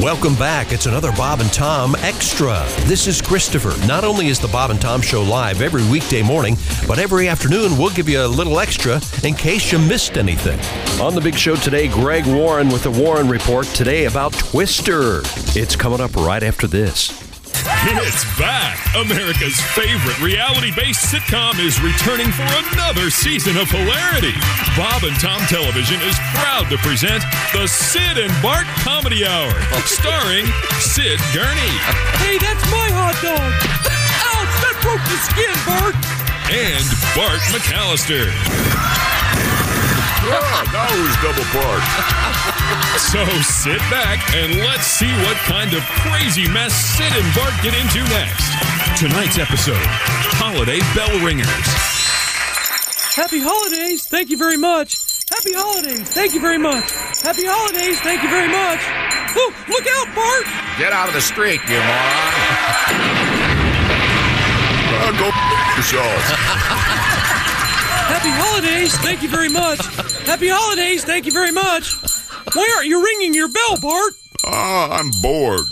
Welcome back. It's another Bob and Tom Extra. This is Christopher. Not only is the Bob and Tom Show live every weekday morning, but every afternoon we'll give you a little extra in case you missed anything. On the big show today, Greg Warren with the Warren Report today about Twister. It's coming up right after this. It's back! America's favorite reality based sitcom is returning for another season of hilarity. Bob and Tom Television is proud to present the Sid and Bart Comedy Hour, starring Sid Gurney. Hey, that's my hot dog! Ouch, that broke the skin, Bart! And Bart McAllister. Yeah, now who's double part? So sit back and let's see what kind of crazy mess Sid and Bart get into next. Tonight's episode Holiday Bell Ringers. Happy holidays, thank you very much. Happy holidays, thank you very much. Happy holidays, thank you very much. Oh, look out, Bart! Get out of the street, you moron. Uh, go yourself. Happy holidays, thank you very much. Happy holidays, thank you very much. Why aren't you ringing your bell, Bart? Ah, I'm bored.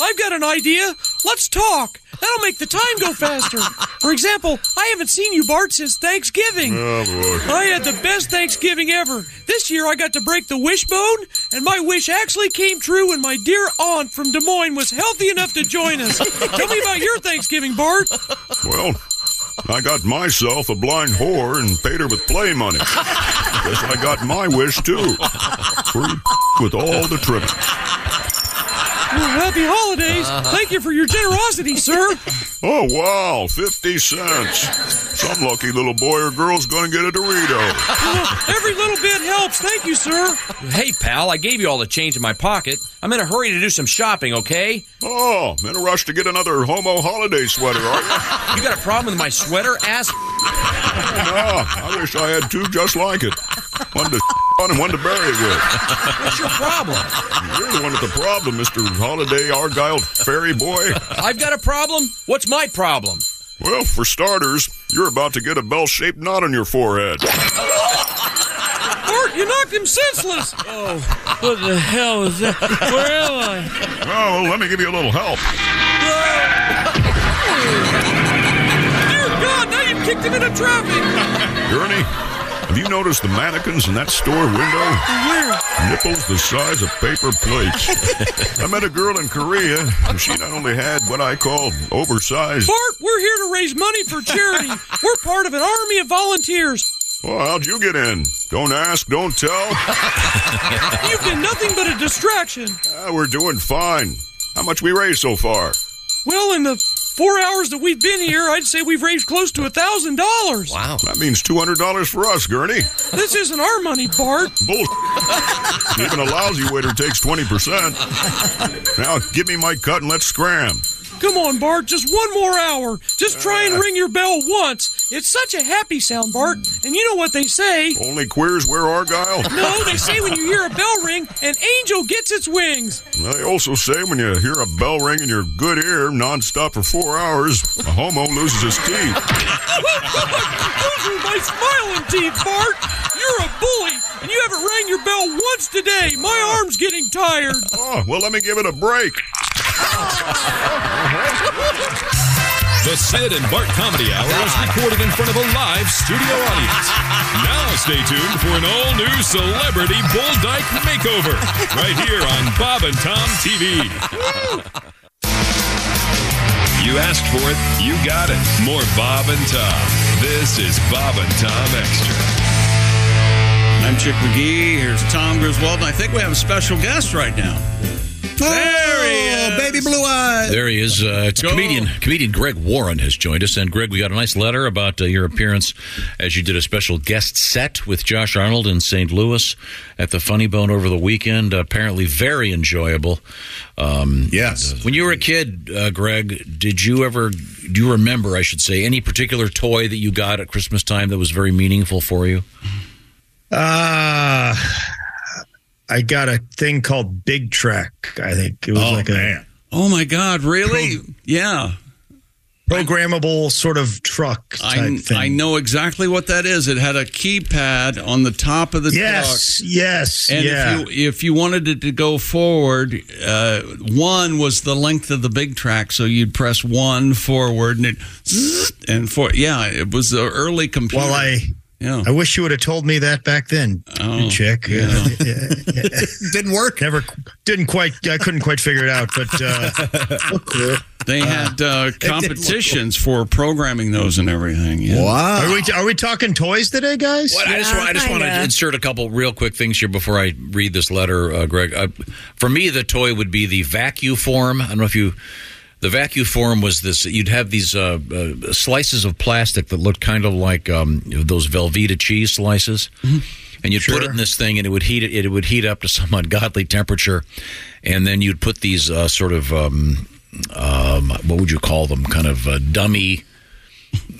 I've got an idea. Let's talk. That'll make the time go faster. For example, I haven't seen you, Bart, since Thanksgiving. Oh, boy. I had the best Thanksgiving ever. This year I got to break the wishbone, and my wish actually came true when my dear aunt from Des Moines was healthy enough to join us. Tell me about your Thanksgiving, Bart. Well, I got myself a blind whore and paid her with play money. Guess I got my wish, too. Free with all the trimmings. Well, happy holidays. Uh-huh. Thank you for your generosity, sir. Oh, wow, 50 cents. Some lucky little boy or girl's gonna get a Dorito. Every little bit helps. Thank you, sir. Hey, pal, I gave you all the change in my pocket. I'm in a hurry to do some shopping, okay? Oh, in a rush to get another homo holiday sweater, are you? You got a problem with my sweater, ass? No, I wish I had two just like it. One to on and one to bury it with. What's your problem? You're the one with the problem, Mr. Holiday Argyle Fairy Boy. I've got a problem? What's my problem? Well, for starters, you're about to get a bell shaped knot on your forehead. Bart, you knocked him senseless. Oh, what the hell is that? Where am I? Oh, well, let me give you a little help. Dear God, now you've kicked him into traffic. Gurney, have you noticed the mannequins in that store window? Where? Nipples the size of paper plates. I met a girl in Korea, and she not only had what I call oversized. Bart, we're here to raise money for charity. We're part of an army of volunteers. Well, how'd you get in? Don't ask, don't tell. You've been nothing but a distraction. Ah, we're doing fine. How much we raised so far? Well, in the four hours that we've been here, I'd say we've raised close to a thousand dollars. Wow. That means $200 for us, Gurney. This isn't our money, Bart. Bull. Even a lousy waiter takes 20%. Now, give me my cut and let's scram. Come on, Bart, just one more hour. Just try and uh. ring your bell once. It's such a happy sound, Bart. And you know what they say? Only queers wear Argyle? No, they say when you hear a bell ring, an angel gets its wings. They also say when you hear a bell ring in your good ear nonstop for four hours, a homo loses his teeth. Are my smiling teeth, Bart. You're a bully, and you haven't rang your bell once today. My arm's getting tired. Oh, well, let me give it a break. The Sid and Bart Comedy Hour is recorded in front of a live studio audience. Now stay tuned for an all new celebrity bull dyke makeover right here on Bob and Tom TV. You asked for it, you got it. More Bob and Tom. This is Bob and Tom Extra. I'm Chick McGee. Here's Tom Griswold. And I think we have a special guest right now. There he is. baby blue eyes. There he is. Uh, it's comedian comedian Greg Warren has joined us, and Greg, we got a nice letter about uh, your appearance as you did a special guest set with Josh Arnold in St. Louis at the Funny Bone over the weekend. apparently, very enjoyable. Um, yes. When you were a kid, uh, Greg, did you ever do you remember? I should say any particular toy that you got at Christmas time that was very meaningful for you? Uh I got a thing called Big Trak. I think it was oh, like man. a Oh my God! Really? Pro- yeah. Programmable sort of truck. I, thing. I know exactly what that is. It had a keypad on the top of the yes, truck. Yes, And yeah. if you if you wanted it to go forward, uh, one was the length of the big track, so you'd press one forward, and it and for yeah, it was the early computer. Well, I yeah. I wish you would have told me that back then, oh, Chick. Yeah. didn't work. Never, didn't quite. I couldn't quite figure it out, but uh, they had uh, competitions for programming those and everything. Yeah. Wow. Are we are we talking toys today, guys? Well, I just, I just want to insert a couple real quick things here before I read this letter, uh, Greg. Uh, for me, the toy would be the vacuum form. I don't know if you the vacuum form was this you'd have these uh, uh, slices of plastic that looked kind of like um, those Velveeta cheese slices mm-hmm. and you'd Sure. put it in this thing and it would heat it, it would heat up to some ungodly temperature and then you'd put these uh, sort of um, um, what would you call them kind of uh, dummy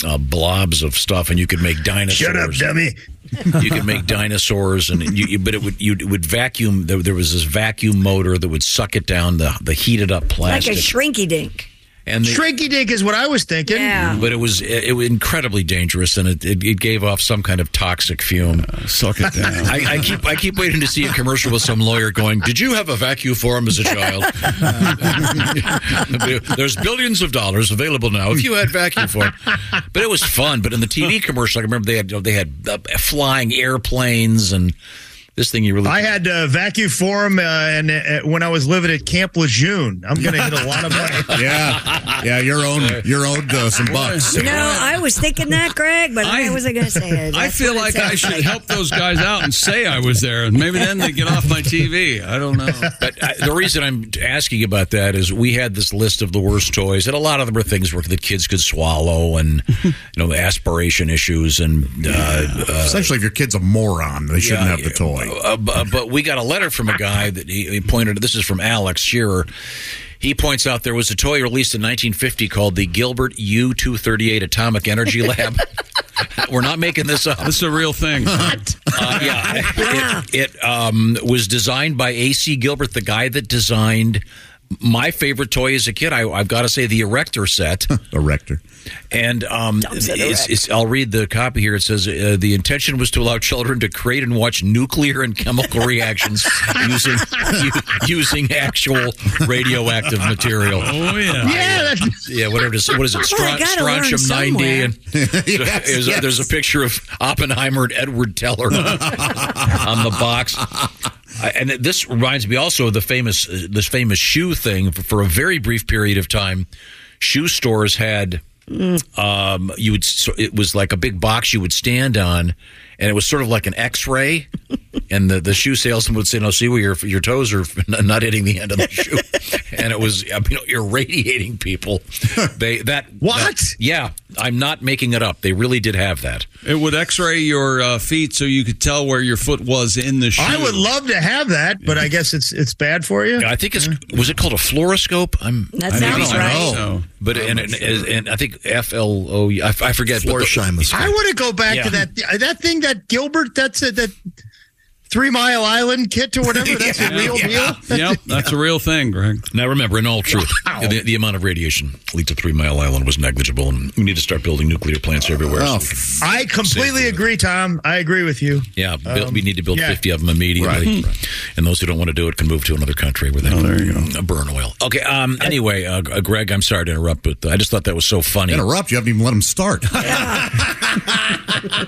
uh, blobs of stuff and you could make dinosaurs Shut up, dummy. You could make dinosaurs, and you, you but it would you it would vacuum. There, there was this vacuum motor that would suck it down the the heated up plastic, Like a Shrinky Dink. And the, Shrinky Dink is what I was thinking. Yeah. but it was it, it was incredibly dangerous, and it, it, it gave off some kind of toxic fume. Suck it down. I, I keep I keep waiting to see a commercial with some lawyer going, "Did you have a vacuum form as a child?" There's billions of dollars available now if you had vacuum form. But it was fun. But in the TV commercial, I remember they had they had uh, flying airplanes and this thing you really. I had uh, vacuum form, uh, and uh, when I was living at Camp Lejeune, I'm going to hit a lot of money. yeah, yeah. Your own, your own uh, some bucks. You know, I was thinking that, Greg, but I, I- wasn't going to say it. I feel like I should like. help those guys out and say I was there, and maybe then they get off my TV. I don't know. But uh, the reason I'm asking about that is we had this list of the worst toys, and a lot of them were things where the kids could swallow, and you know, aspiration issues, and uh, uh, Essentially, if your kid's a moron, they shouldn't Yeah, have the toy. Uh, bu- but we got a letter from a guy that he, he pointed. This is from Alex Shearer. He points out there was a toy released in 1950 called the Gilbert U-238 Atomic Energy Lab. We're not making this up. This is a real thing. Uh, yeah, it, it um, was designed by A.C. Gilbert, the guy that designed my favorite toy as a kid. I, I've got to say the Erector set. Erector. And um, said it's, it's, I'll read the copy here. It says uh, the intention was to allow children to create and watch nuclear and chemical reactions using u- using actual radioactive material. Oh yeah. Yeah, that's, Yeah, whatever it is. What is it? Well, I Stron- gotta learn strontium ninety. And Yes, there's, yes. there's a picture of Oppenheimer and Edward Teller on the box. And this reminds me also of the famous uh, this famous shoe thing. For, for a very brief period of time, shoe stores had um, you would so it was like a big box you would stand on, and it was sort of like an X-ray. and the, the shoe salesman would say, "No, see where your your toes are not hitting the end of the shoe," and it was I mean, irradiating people. They that What? that- yeah, I'm not making it up. They really did have that. It would X-ray your uh, feet so you could tell where your foot was in the shoe. I would love to have that, but I guess it's it's bad for you. I think it's was it called a fluoroscope? I'm That I sounds right. So, But and, and, and I think F L O I forget. but the- Florsheim I want to go back Yeah. to that that thing that Gilbert. That's it. That Three Mile Island kit or whatever. That's a real deal. yep, that's a real thing, Greg. Now remember, in all truth, the, the amount of radiation leaked at Three Mile Island was negligible, and we need to start building nuclear plants everywhere. so I completely agree, Tom. I agree with you. yeah, build, we need to build yeah. 50 of them immediately. And those who don't want to do it can move to another country where they can burn oil. Okay, um, anyway, uh, uh, Greg, I'm sorry to interrupt, but I just thought that was so funny. Interrupt. You haven't even let him start.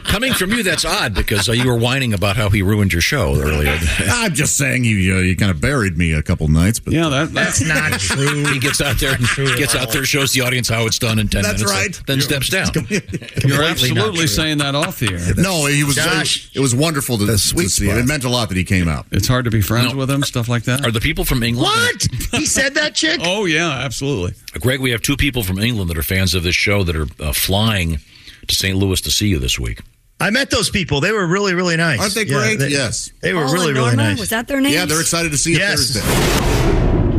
Coming from you, that's odd because uh, you were whining about how he ruined your show earlier. I'm just saying you uh, you kind of buried me a couple nights, but yeah, that, That's not true. he gets out there, gets out there, shows the audience how it's done in ten That's minutes, right. then steps down. You're absolutely saying that off the air. no, he was. Josh. It was wonderful to, The to see. It. spot. it meant a lot that he came out. It's hard to be friends No. with him, stuff like that. Are the people from England? What? He said that, Chick? Oh yeah, absolutely. Greg, we have two people from England that are fans of this show that are uh, flying to St. Louis to see you this week. I met those people. They were really, really nice. Aren't they Yeah, great? they- yes. They were Paul really, really nice. Was that their name? Yeah, they're excited to see you Yes. Thursday.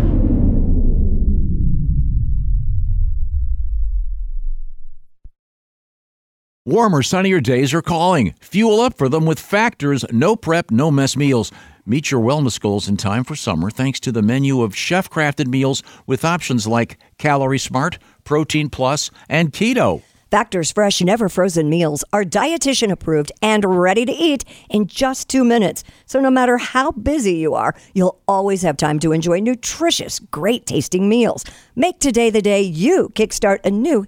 Warmer, sunnier days are calling. Fuel up for them with Factor's no prep, no mess meals. Meet your wellness goals in time for summer thanks to the menu of chef crafted meals with options like Calorie Smart, Protein Plus, and Keto. Factor's fresh, never frozen meals are dietitian approved and ready to eat in just two minutes. So no matter how busy you are, you'll always have time to enjoy nutritious, great tasting meals. Make today the day you kickstart a new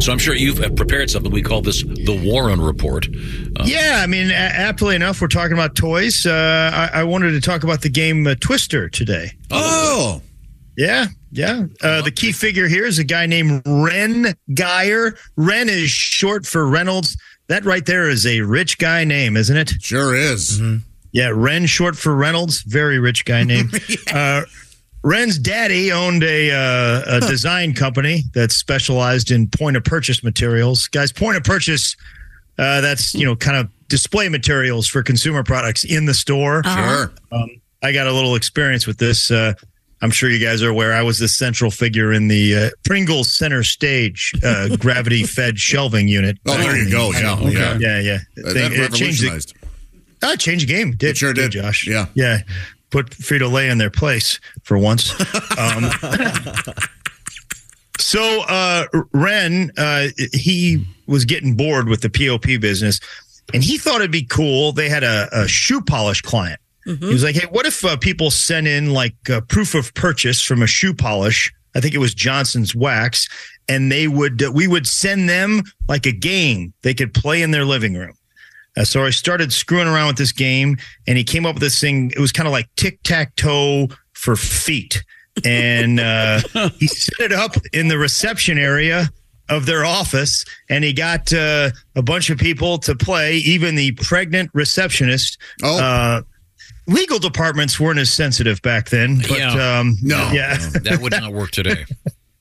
So I'm sure you've uh, prepared something. We call this the Warren Report. Uh, Yeah, I mean, a- aptly enough, we're talking about toys. Uh, I-, I wanted to talk about the game uh, Twister today. Oh, Yeah, yeah. Uh, the key figure here is a guy named Reyn Guyer. Reyn is short for Reynolds. That right there is a rich guy name, isn't it? sure is. Yeah, Reyn short for Reynolds. Very rich guy name. uh, Reyn's daddy owned a, uh, a design company that specialized in point of purchase materials. Guys, point of purchase, uh, that's, you know, kind of display materials for consumer products in the store. Sure. Um, I got a little experience with this. Uh, I'm sure you guys are aware. I was the central figure in the uh, Pringles center stage uh, gravity fed shelving unit. Oh, there you go. Yeah, Okay. yeah. Yeah, yeah. That, Thing- that it changed the, revolutionized. uh, changed the game. Did It sure did. Josh? Yeah. yeah. Put Frito Lay in their place for once. um, so uh, Reyn, uh, he was getting bored with the POP business, and he thought it'd be cool. They had a, a shoe polish client. He was like, "Hey, what if uh, people sent in like uh, proof of purchase from a shoe polish? I think it was Johnson's Wax, and they would uh, we would send them like a game they could play in their living room." Uh, so I started screwing around with this game, and he came up with this thing. It was kind of like tic tac toe for feet, and uh, he set it up in the reception area of their office, and he got uh, a bunch of people to play, even the pregnant receptionist. Oh. Uh, legal departments weren't as sensitive back then, but Yeah. um, No. yeah. that would not work today.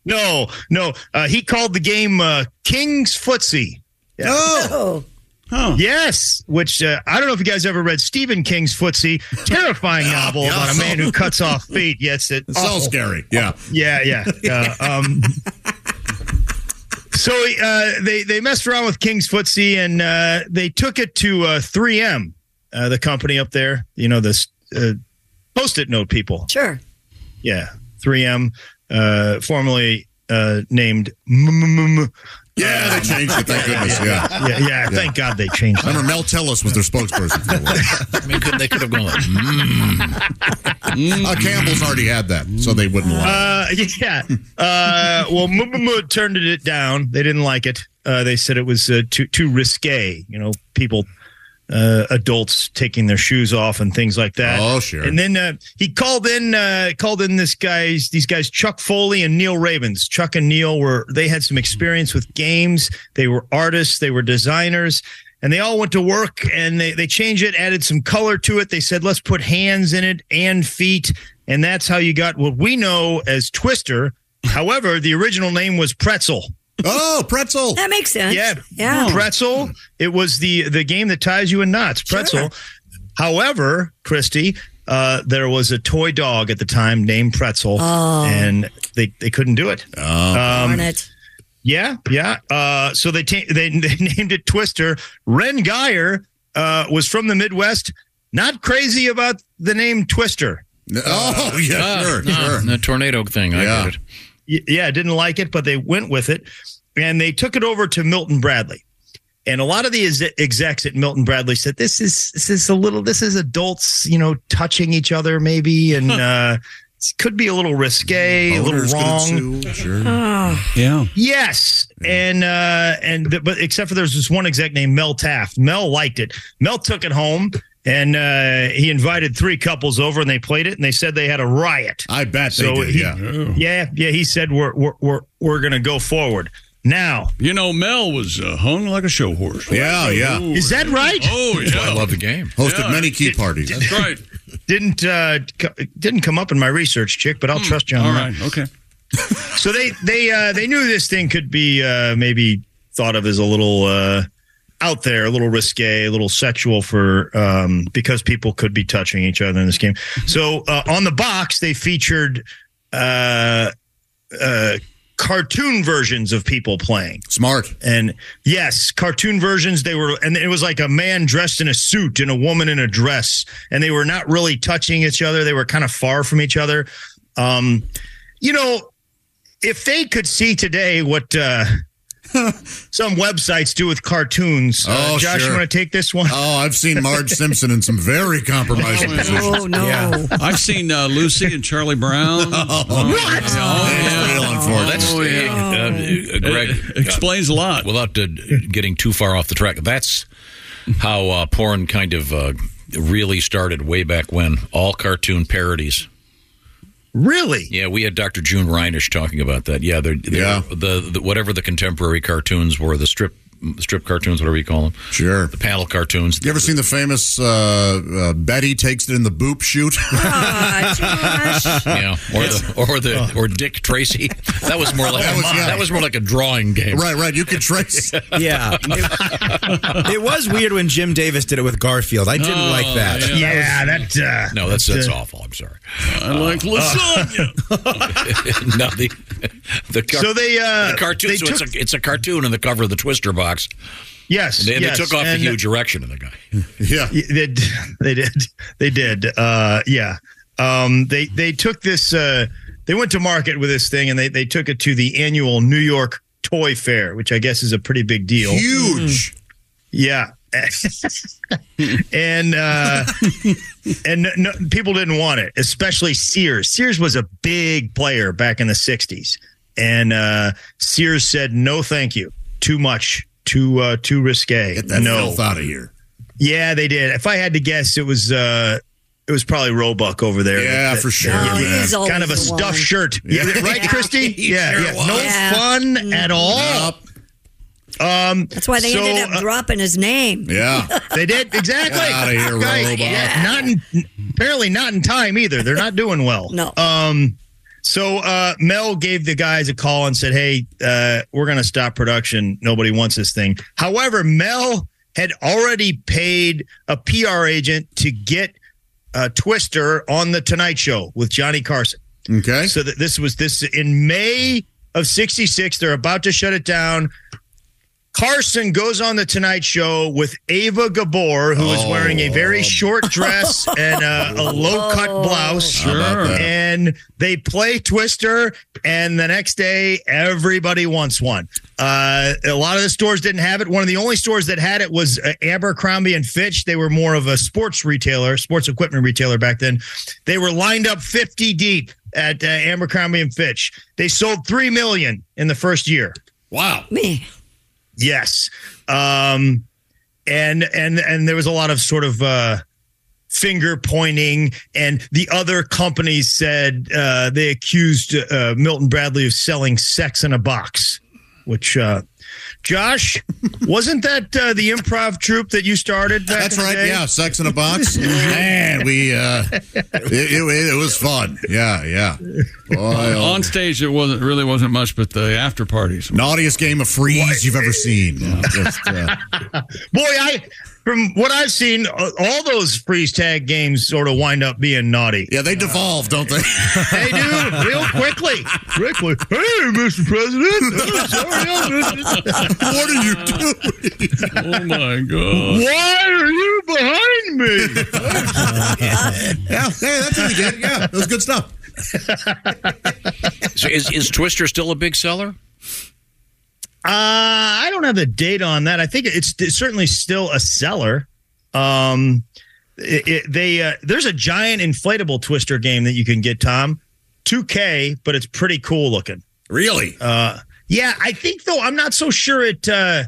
No, no. Uh, he called the game uh, King's Footsie. Oh, Yes, which uh, I don't know if you guys ever read Stephen King's Footsie, terrifying novel yeah. about a man who cuts off feet. Yes, it, It's so scary. Yeah. Yeah, yeah. yeah. um, so uh, they they messed around with King's Footsie and uh, they took it to uh, 3M, uh, the company up there. You know, this uh, post-it note people. sure. Yeah, 3M. uh, formerly uh, named. Mm, Yeah, they changed it. Thank goodness. Yeah. Yeah, yeah. Thank God they changed. It. Remember, Mel Tillis was their spokesperson for a while. I mean, could, they could have gone mm. Uh, Campbell's already had that, so they wouldn't allow. it. Uh, yeah. Uh, well, Mumu turned it down. They didn't like it. Uh, they said it was uh, too too risque. You know, people, uh, adults taking their shoes off and things like that. Oh, sure. And then uh, he called in uh, called in this guys these guys Chuck Foley and Neil Rabens. Chuck and Neil were they had some experience with games. They were artists. They were designers. And they all went to work and they, they changed it, added some color to it. They said, let's put hands in it and feet. And that's how you got what we know as Twister. However, the original name was Pretzel. Oh, Pretzel. That makes sense. Yeah, Yeah. Pretzel. It was the the game that ties you in knots. Pretzel. However, Kristi, uh, there was a toy dog at the time named Pretzel, Oh. and they they couldn't do it. Um, Darn it. yeah, yeah. Uh, so they, ta- they they named it Twister. Reyn Guyer uh, was from the Midwest. Not crazy about the name Twister. Oh, yeah, Ah, sure, ah, sure. The tornado thing. I Yeah. get it. Y- yeah, didn't like it, but they went with it, and they took it over to Milton Bradley. And a lot of the execs at Milton Bradley said, "This is this is a little this is adults, you know, touching each other maybe, and uh, could be a little risque, a little Owners gonna wrong." Sure. Oh. Yeah. Yes, and uh, and th- but except for there's this one exec named Mel Taft. Mel liked it. Mel took it home. And uh, he invited three couples over, and they played it, and they said they had a riot. I bet they So did. he- yeah. Yeah, yeah. He said we're we're we're, we're going to go forward now. You know, Mel was uh, hung like a show horse. Yeah, yeah. Is that right? Oh, That's why I love the game. Hosted Yeah. many key parties. That's right. Didn't uh, co- didn't come up in my research, Chick, but I'll trust you on All that. right. Okay. So they they uh, they knew this thing could be uh, maybe thought of as a little uh, out there, a little risque, a little sexual for um, because people could be touching each other in this game. So uh, on the box they featured uh, uh, cartoon versions of people playing. Smart. And yes, cartoon versions. They were, and it was like a man dressed in a suit and a woman in a dress, and they were not really touching each other. They were kind of far from each other. Um, you know, if they could see today what uh, some websites do with cartoons, uh, Oh, Josh, sure. you want to take this one? Oh, I've seen Marge Simpson in some very compromising positions. Oh, no. I've seen uh, Lucy and Charlie Brown. Oh, What? It's real unfortunate. That's Oh, yeah. uh, uh, Greg. Explains a lot. without uh, getting too far off the track, that's how uh, porn kind of uh, really started way back when. All cartoon parodies. Really? Yeah, we had Dr. June Reinisch talking about that. Yeah, they're, they're- Yeah. The, the whatever the contemporary cartoons were, the strip strip cartoons, whatever you call them, Sure. the panel cartoons. You ever seen the famous uh, uh, Betty takes it in the boop shoot? Ah, Josh. Yeah, or the or the or Dick Tracy. That was more like That a, was- yeah. that was more like a drawing game. right, right. You could trace. Yeah. It, it was weird when Jim Davis did it with Garfield. I didn't Oh, like that. yeah. Yeah, that. Uh, No, that's that's uh, awful. I'm sorry. I like lasagna. no, the the car- So they uh, the cartoon. They So took, it's a it's a cartoon in the cover of the Twister box. Yes, And they, yes, they took off and- the huge erection of the guy. Yeah. Yeah, they, they did. They did. Uh, yeah. Um, they they took this. Uh, they went to market with this thing, and they they took it to the annual New York Toy Fair, which I guess is a pretty big deal. Huge. Yeah. and uh, and no, people didn't want it, especially Sears. Sears was a big player back in the '60s, and uh, Sears said no, thank you, too much, too uh, too risque. Get that no, filth out of here. yeah, they did. If I had to guess, it was uh it was probably Roebuck over there. Yeah, That- for sure. Oh, man. he's Kind of a stuffed one. shirt, Yeah. Yeah, right, Kristi? Yeah, sure yeah. no Yeah. fun at all. Nope. Um, That's why they so, ended up uh, dropping his name. Yeah. they did exactly. Get of here, Right. Roebuck. Yeah. Not in, apparently not in time either. They're not doing well. No. Um. So uh, Mel gave the guys a call and said, "Hey, uh, we're going to stop production. Nobody wants this thing." However, Mel had already paid a PR agent to get uh, Twister on the Tonight Show with Johnny Carson. Okay. So that this was this in May of '66. They're about to shut it down. Carson goes on the Tonight Show with Eva Gabor, who is wearing a very short dress and a, a low cut blouse. How about that? And they play Twister, and the next day, everybody wants one. Uh, a lot of the stores didn't have it. One of the only stores that had it was uh, Abercrombie and Fitch. They were more of a sports retailer, sports equipment retailer back then. They were lined up 50 deep at uh, Abercrombie and Fitch. They sold 3 million in the first year. Wow. Me. Yes. Um, and and and there was a lot of sort of uh, finger pointing, and the other companies said uh, they accused uh, Milton Bradley of selling sex in a box, which. Josh, wasn't that uh, the improv troupe that you started? Back That's in the right. day? Yeah, sex in a box. Man, we uh, it, it, it was fun. Yeah, yeah. Boy, oh, On stage, it wasn't really wasn't much, but the after parties. naughtiest game of freeze you've ever seen. Yeah, just, uh, Boy, I from what I've seen, uh, all those freeze tag games sort of wind up being naughty. yeah, they devolve, don't they? They do real quickly. Quickly. Hey, Mr. President. Oh, sorry, I missed it. what are you doing? Oh my god! Why are you behind me? yeah, hey, that's what he did. Yeah, that was good stuff. So is, is Twister still a big seller? Uh, I don't have the data on that. I think it's, it's certainly still a seller. Um, it, it- they uh, there's a giant inflatable twister game that you can get, Tom. 2K, but it's pretty cool looking. Really? Uh, yeah, I think though I'm not so sure it. Uh,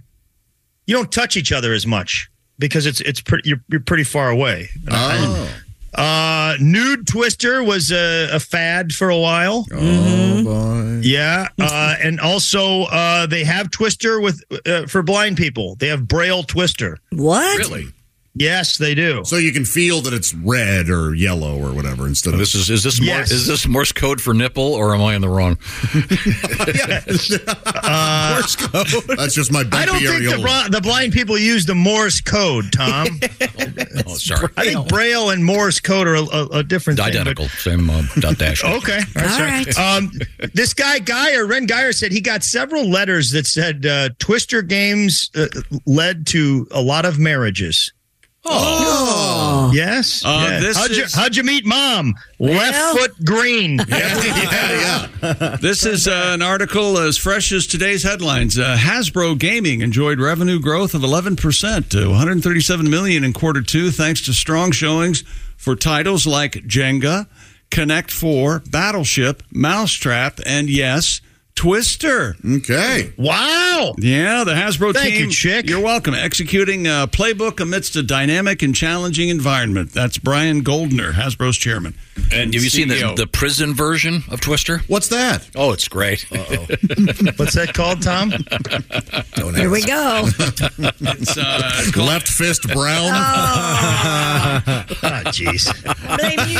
you don't touch each other as much because it's it's pretty you're, you're pretty far away. Oh. Uh, nude twister was a, a fad for a while. Oh boy. Yeah, uh, and also uh, they have Twister with uh, for blind people. They have Braille Twister. What? Really? Yes, they do. So you can feel that it's red or yellow or whatever instead of This is is this Mor- is this Morse code for nipple, or am I in the wrong? Morse code. That's just my I bumpy don't think the, areola. the blind people use the Morse code, Tom. Oh, sorry. I think Braille and Morse code are a, a, a different thing, but- Identical, same uh, dot dash. Okay. That's All right. right. Um, this guy Guyer, Reyn Guyer, said he got several letters that said uh, Twister games uh, led to a lot of marriages. Oh. Yes. Uh, yeah. this how'd, you, is- how'd you meet mom? Left Well- foot green. yeah, yeah. This is uh, an article as fresh as today's headlines. Uh, Hasbro Gaming enjoyed revenue growth of 11% to 137 million in quarter two, thanks to strong showings for titles like Jenga, Connect Four, Battleship, Mousetrap, and yes, Twister. Okay. Wow. Yeah, the Hasbro Thank team. you, Chick. You're welcome. Executing a playbook amidst a dynamic and challenging environment. That's Brian Goldner, Hasbro's chairman. And have you seen the, the prison version of Twister? What's that? Oh, it's great. What's that called, Tom? Here we go. It's, uh, Left fist brown. Ah, jeez. Blame you.